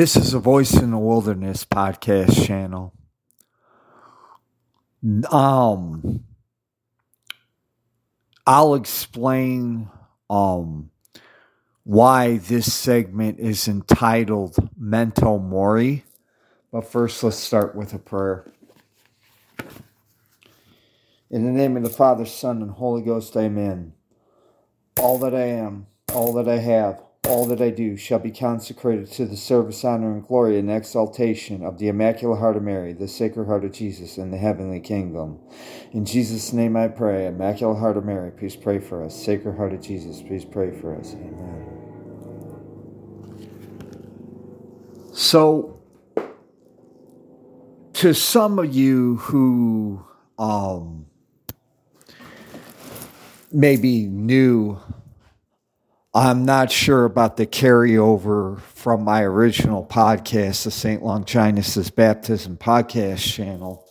This is a Voice in the Wilderness podcast channel. Um, I'll explain um why this segment is entitled Memento Mori. But first, let's start with a prayer. In the name of the Father, Son, and Holy Ghost, amen. All that I am, all that I have, all that I do shall be consecrated to the service, honor, and glory and exaltation of the Immaculate Heart of Mary, the Sacred Heart of Jesus, and the Heavenly Kingdom. In Jesus' name I pray. Immaculate Heart of Mary, please pray for us. Sacred Heart of Jesus, please pray for us. Amen. So, to some of you who um, maybe new I'm not sure about the carryover from my original podcast, the St. Longinus' Baptism podcast channel.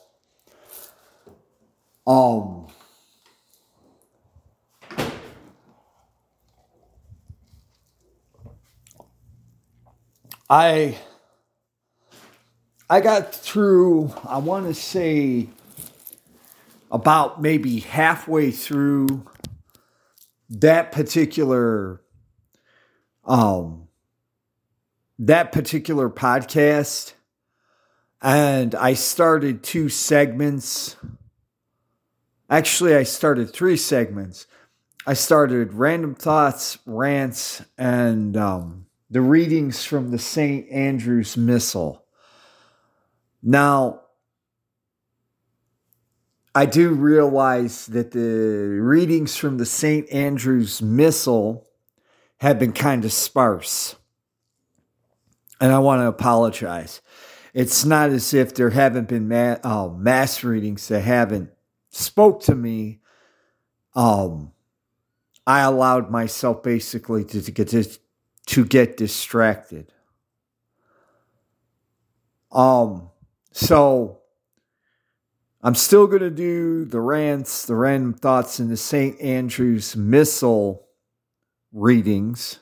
Um, I I got through, I want to say about maybe halfway through that particular um, that particular podcast, and I started two segments. Actually, I started three segments. I started random thoughts, rants, and um, the readings from the St. Andrew's Missal. Now, I do realize that the readings from the St. Andrew's Missal have been kind of sparse. And I want to apologize. It's not as if there haven't been ma- uh, mass readings that haven't spoke to me. Um, I allowed myself basically to, to get to, to get distracted. Um, so I'm still going to do the rants, the random thoughts in the St. Andrew's Missal readings,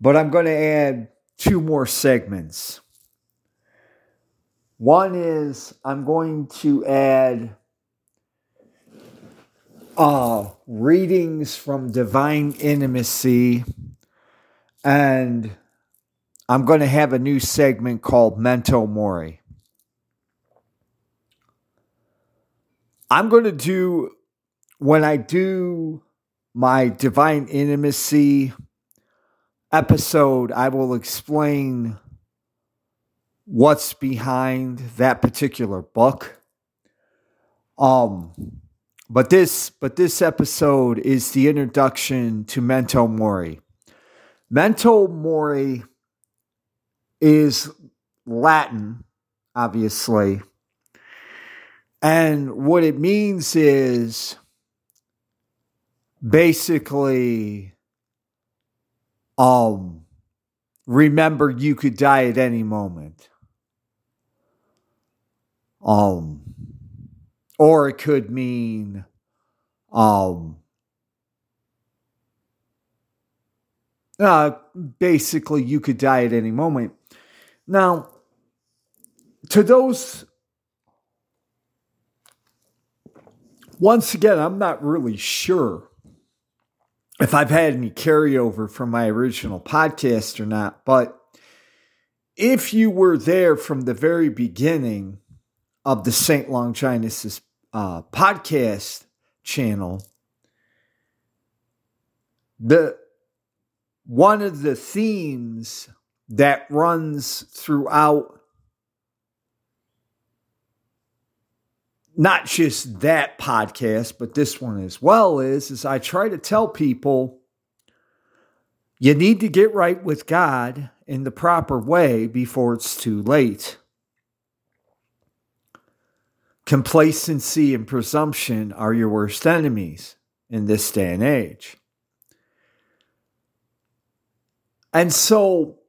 but I'm going to add two more segments. One is I'm going to add uh, readings from Divine Intimacy, and I'm going to have a new segment called Memento Mori. I'm going to do, when I do my divine intimacy episode, I will explain what's behind that particular book. Um, but this but this episode is the introduction to Memento Mori. Memento Mori is Latin, obviously. And what it means is basically um remember you could die at any moment. Um or it could mean um uh basically you could die at any moment. Now to those once again i'm not really sure if I've had any carryover from my original podcast or not, but if you were there from the very beginning of the St. Longinus uh, podcast channel, the one of the themes that runs throughout not just that podcast, but this one as well is, is I try to tell people you need to get right with God in the proper way before it's too late. Complacency and presumption are your worst enemies in this day and age. And so,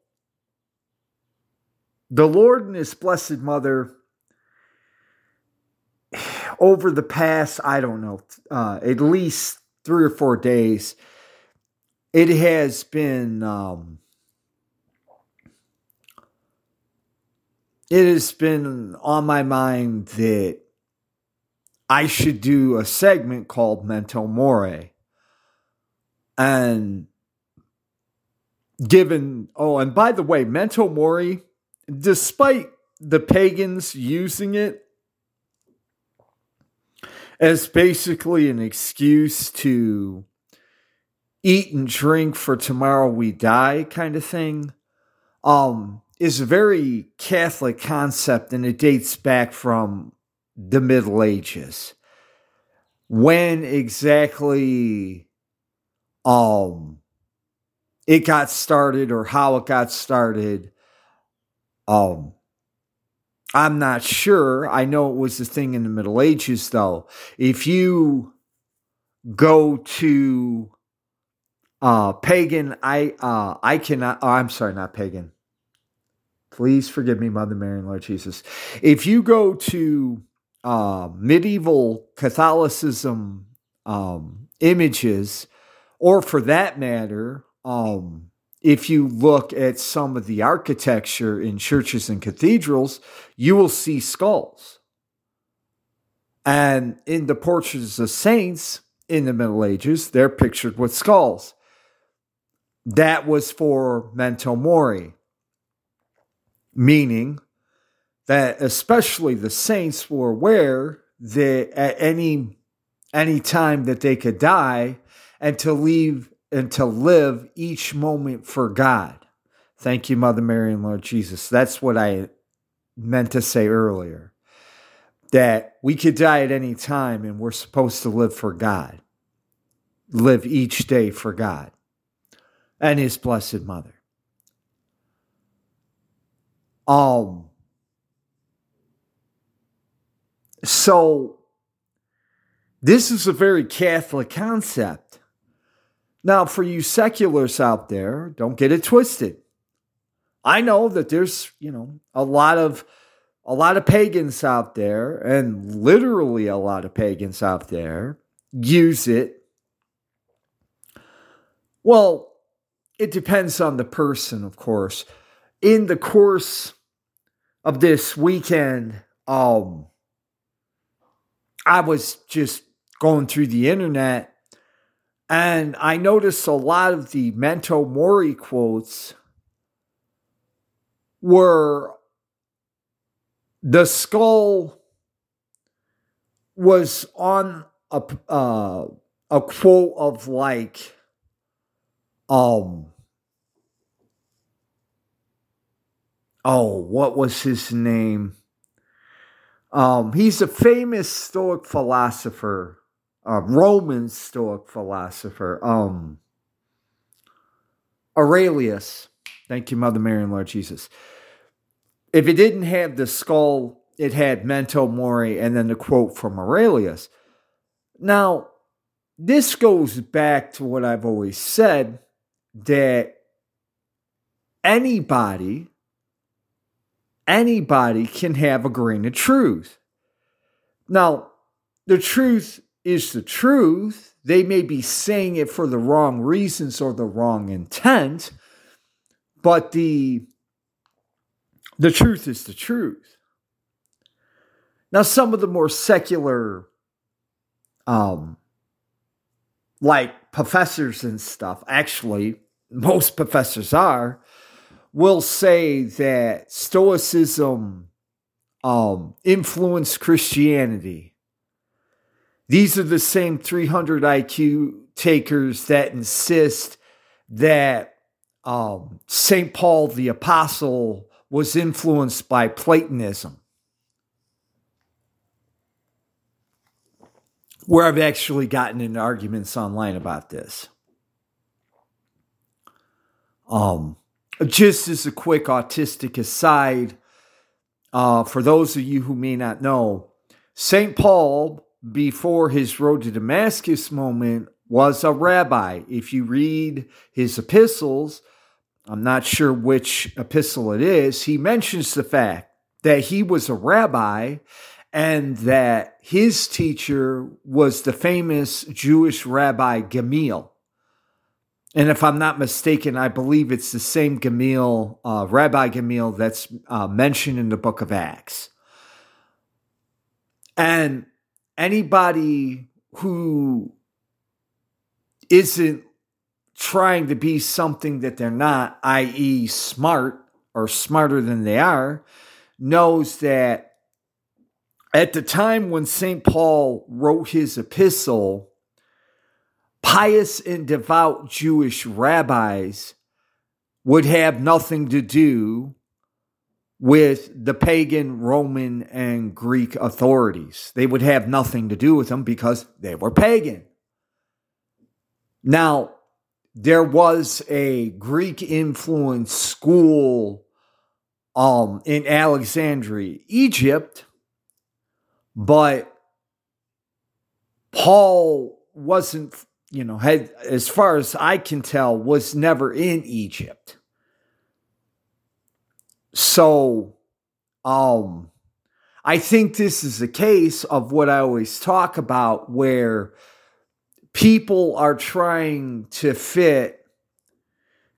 the Lord and His Blessed Mother over the past, I don't know, uh, at least three or four days, it has been um, it has been on my mind that I should do a segment called Memento Mori. And given, oh, and by the way, Memento Mori, despite the pagans using it as basically an excuse to eat and drink for tomorrow we die kind of thing, um, is a very Catholic concept and it dates back from the Middle Ages. When exactly um it got started or how it got started, um I'm not sure. I know it was a thing in the Middle Ages though. If you go to uh pagan I uh I cannot oh, I'm sorry, not pagan. Please forgive me, Mother Mary and Lord Jesus. If you go to uh, medieval Catholicism um, images, or for that matter, um, if you look at some of the architecture in churches and cathedrals, you will see skulls. And in the portraits of saints in the Middle Ages, they're pictured with skulls. That was for memento mori meaning that especially the saints were aware that at any any time that they could die and to leave and to live each moment for God. Thank you, Mother Mary and Lord Jesus. That's what I meant to say earlier. That we could die at any time and we're supposed to live for God. Live each day for God and His Blessed Mother. Um, so this is a very Catholic concept. Now, for you seculars out there, don't get it twisted. I know that there's, you know, a lot of a lot of pagans out there and literally a lot of pagans out there use it. Well, it depends on the person, of course in the course of this weekend, um, I was just going through the internet and I noticed a lot of the Memento Mori quotes were the skull was on a uh, a quote of like um oh, what was his name? Um, he's a famous Stoic philosopher, a Roman Stoic philosopher. Um, Aurelius. Thank you, Mother Mary and Lord Jesus. If it didn't have the skull, it had Memento Mori and then the quote from Aurelius. Now, this goes back to what I've always said that anybody anybody can have a grain of truth. Now, the truth is the truth. They may be saying it for the wrong reasons or the wrong intent, but the the truth is the truth. Now, some of the more secular, um, like professors and stuff, actually, most professors are, will say that Stoicism um, influenced Christianity. These are the same 300 IQ takers that insist that um, St. Paul the Apostle was influenced by Platonism. Where I've actually gotten into arguments online about this. Um, just as a quick autistic aside, uh, for those of you who may not know, St. Paul, before his road to Damascus moment, was a rabbi. If you read his epistles, I'm not sure which epistle it is, he mentions the fact that he was a rabbi and that his teacher was the famous Jewish rabbi Gamaliel. and if I'm not mistaken, I believe it's the same Gamil, uh, Rabbi Gamil, that's uh, mentioned in the book of Acts. And anybody who isn't trying to be something that they're not, i.e., smart or smarter than they are, knows that at the time when St. Paul wrote his epistle, pious and devout Jewish rabbis would have nothing to do with the pagan Roman and Greek authorities. They would have nothing to do with them because they were pagan. Now, there was a Greek influenced school um, in Alexandria, Egypt, but Paul wasn't you know, had, as far as I can tell, was never in Egypt. So, um, I think this is a case of what I always talk about where people are trying to fit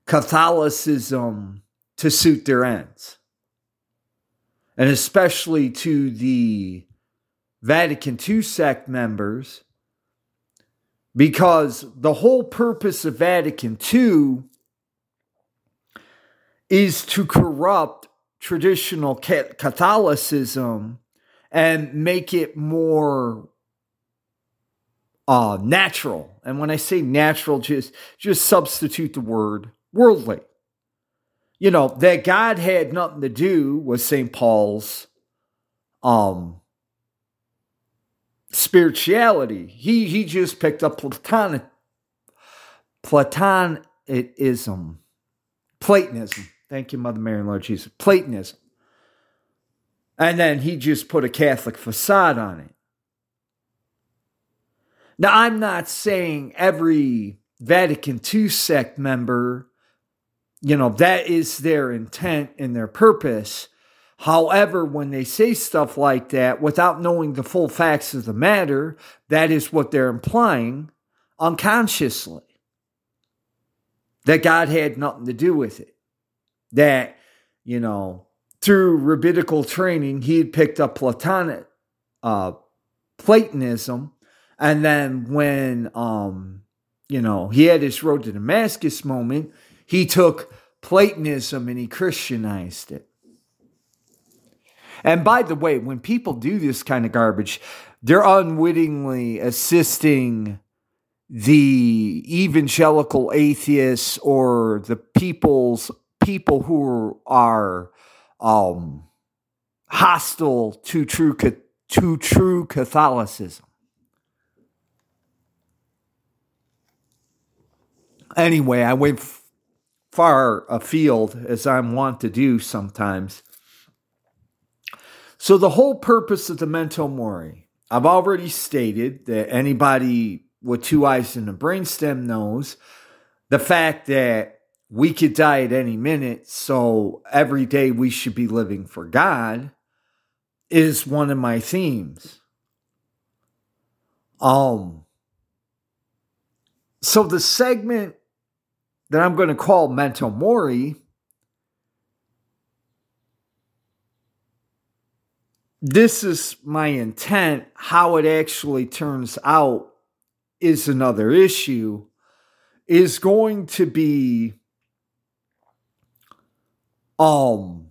Catholicism to suit their ends. And especially to the Vatican II sect members because the whole purpose of Vatican II is to corrupt traditional Catholicism and make it more uh, natural. And when I say natural, just just substitute the word worldly. You know that God had nothing to do with St. Paul's um, spirituality. He he just picked up Platonic Platonism. Platonism. Thank you, Mother Mary and Lord Jesus. Platonism. And then he just put a Catholic facade on it. Now, I'm not saying every Vatican II sect member, you know, that is their intent and their purpose. However, when they say stuff like that without knowing the full facts of the matter, that is what they're implying unconsciously. That God had nothing to do with it. That, you know, through rabbinical training, he had picked up Platonic, uh, Platonism. And then when, um, you know, he had his road to Damascus moment, he took Platonism and he Christianized it. And by the way, when people do this kind of garbage, they're unwittingly assisting the evangelical atheists or the people's people who are um, hostile to true to true Catholicism. Anyway, I went far afield as I'm wont to do sometimes. So, the whole purpose of the memento mori, I've already stated that anybody with two eyes and a brainstem knows the fact that we could die at any minute. So, every day we should be living for God is one of my themes. Um, so the segment that I'm going to call Memento Mori this is my intent. How it actually turns out is another issue, is going to be um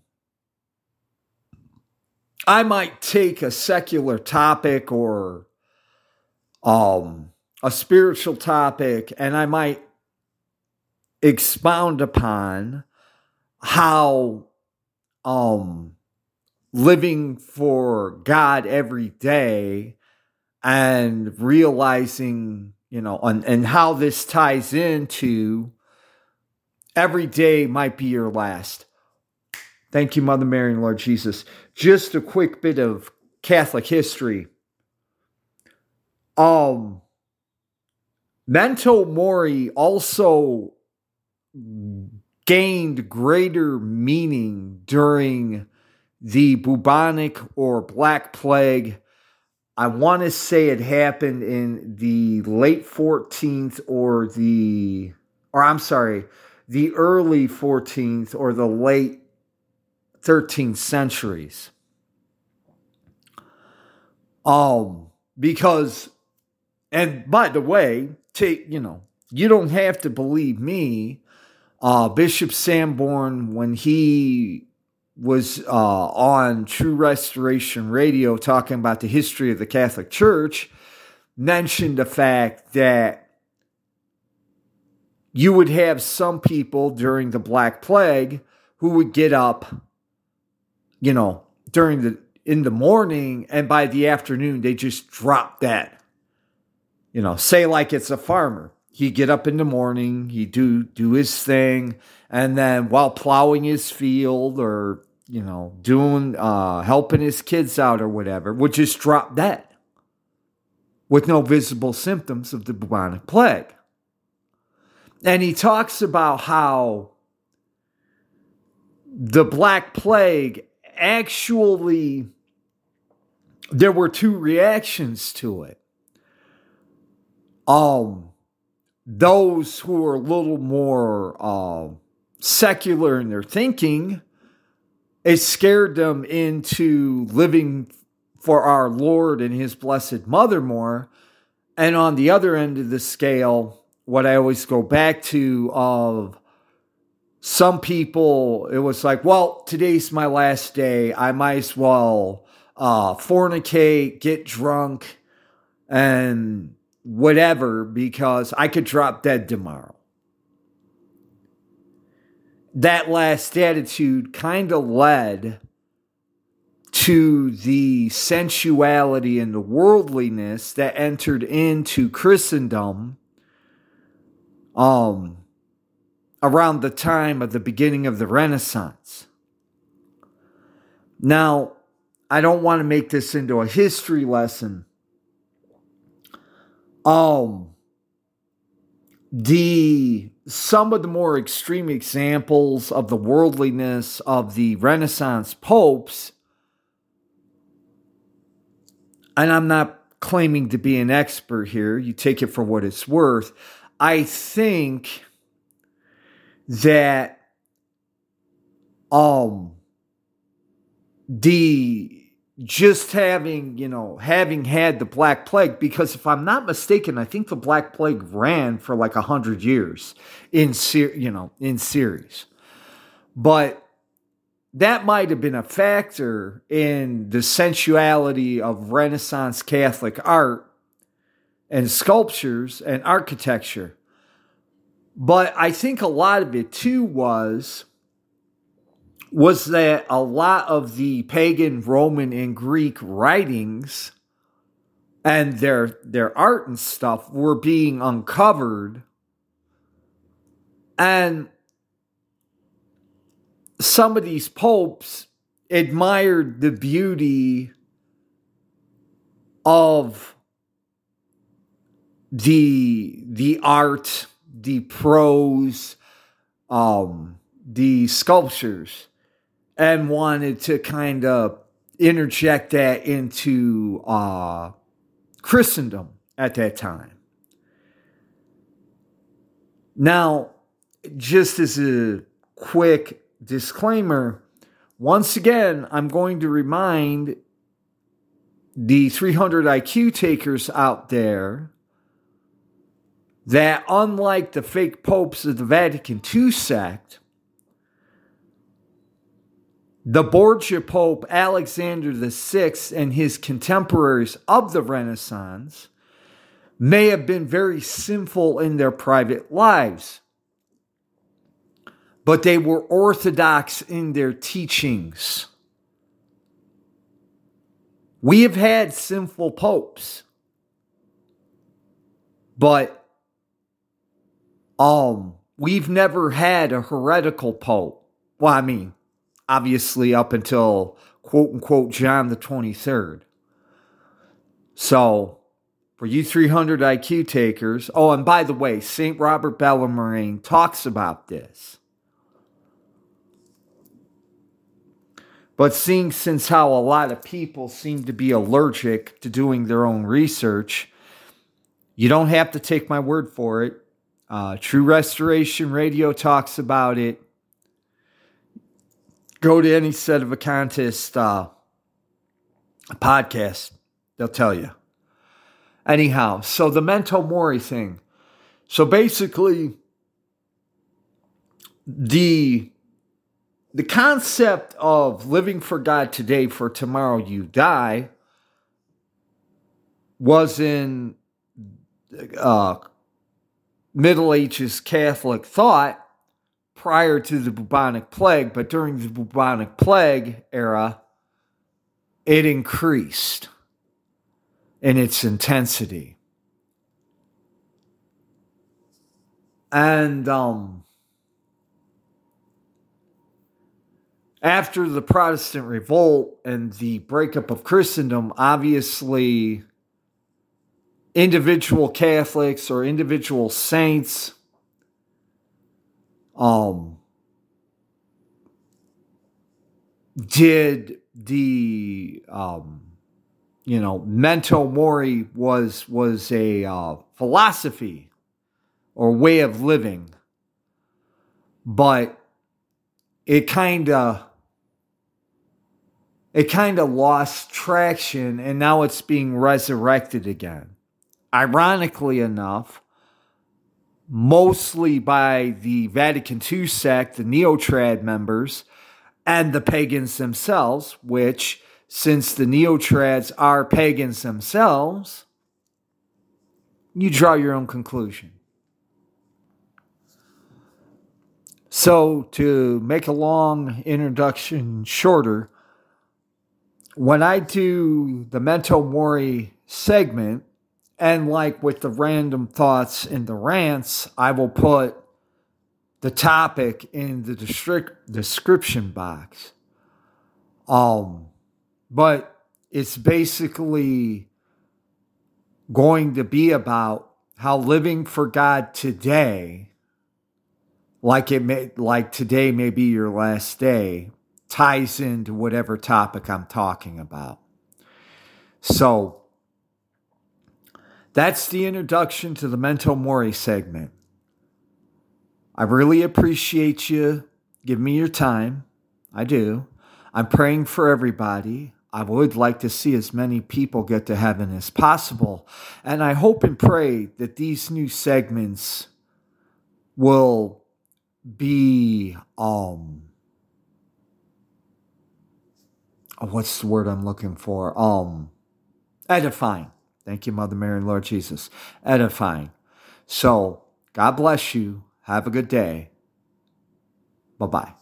I might take a secular topic or um a spiritual topic and I might expound upon how um living for God every day and realizing, you know, and, and how this ties into every day might be your last. Thank you, Mother Mary and Lord Jesus. Just a quick bit of Catholic history. Um, Memento Mori also gained greater meaning during the bubonic or black plague. I want to say it happened in the late 14th or the or I'm sorry, the early 14th or the late 13th centuries. Um, because, and by the way, take, you know, you don't have to believe me. Uh, Bishop Sanborn, when he was uh, on True Restoration Radio talking about the history of the Catholic Church, mentioned the fact that you would have some people during the Black Plague who would get up, you know, during the in the morning and by the afternoon they just drop that. You know, say like it's a farmer. He get up in the morning, he do do his thing, and then while plowing his field or you know doing uh helping his kids out or whatever, would just drop that with no visible symptoms of the bubonic plague. And he talks about how the Black Plague actually, there were two reactions to it. Um, those who are a little more uh, secular in their thinking, it scared them into living for our Lord and His Blessed Mother more. And on the other end of the scale, what I always go back to of some people, it was like, well, today's my last day. I might as well uh, fornicate, get drunk, and whatever because I could drop dead tomorrow. That last attitude kind of led to the sensuality and the worldliness that entered into Christendom um, around the time of the beginning of the Renaissance. Now, I don't want to make this into a history lesson. Um, the some of the more extreme examples of the worldliness of the Renaissance popes and I'm not claiming to be an expert here, you take it for what it's worth. I think that um the just having you know having had the black plague because if i'm not mistaken i think the black plague ran for like a hundred years in ser- you know in series but that might have been a factor in the sensuality of Renaissance Catholic art and sculptures and architecture. But I think a lot of it too was was that a lot of the pagan Roman and Greek writings and their their art and stuff were being uncovered. And some of these popes admired the beauty of the the art, the prose, um, the sculptures, and wanted to kind of interject that into uh, Christendom at that time. Now, just as a quick disclaimer once again, I'm going to remind the 300 IQ takers out there that unlike the fake popes of the Vatican II sect, the Borgia Pope Alexander VI and his contemporaries of the Renaissance may have been very sinful in their private lives but they were orthodox in their teachings. We have had sinful popes, but um, we've never had a heretical pope. Well, I mean, obviously up until quote unquote John the 23rd. So, for you 300 IQ takers, oh, and by the way, St. Robert Bellarmine talks about this. But seeing since how a lot of people seem to be allergic to doing their own research, you don't have to take my word for it. Uh, True Restoration Radio talks about it. Go to any sedevacantist, a podcast, they'll tell you. Anyhow, so the memento mori thing. So basically, the the concept of living for God today for tomorrow you die was in uh, Middle Ages Catholic thought prior to the bubonic plague, but during the bubonic plague era, it increased in its intensity. And um, after the Protestant revolt and the breakup of Christendom, obviously individual Catholics or individual saints um did the um you know memento mori was was a uh, philosophy or way of living. But it kind of it kind of lost traction and now it's being resurrected again ironically enough, mostly by the Vatican II sect, the Neotrad members, and the pagans themselves, which, since the Neotrads are pagans themselves, you draw your own conclusion. So, to make a long introduction shorter, when I do the Memento Mori segment, and like with the random thoughts in the rants, I will put the topic in the description box. Um, but it's basically going to be about how living for God today, like it may, like today may be your last day, ties into whatever topic I'm talking about. So that's the introduction to the Memento Mori segment. I really appreciate you giving me your time. I do. I'm praying for everybody. I would like to see as many people get to heaven as possible. And I hope and pray that these new segments will be um what's the word I'm looking for? Um edifying. Thank you, Mother Mary and Lord Jesus. Edifying. So, God bless you. Have a good day. Bye bye.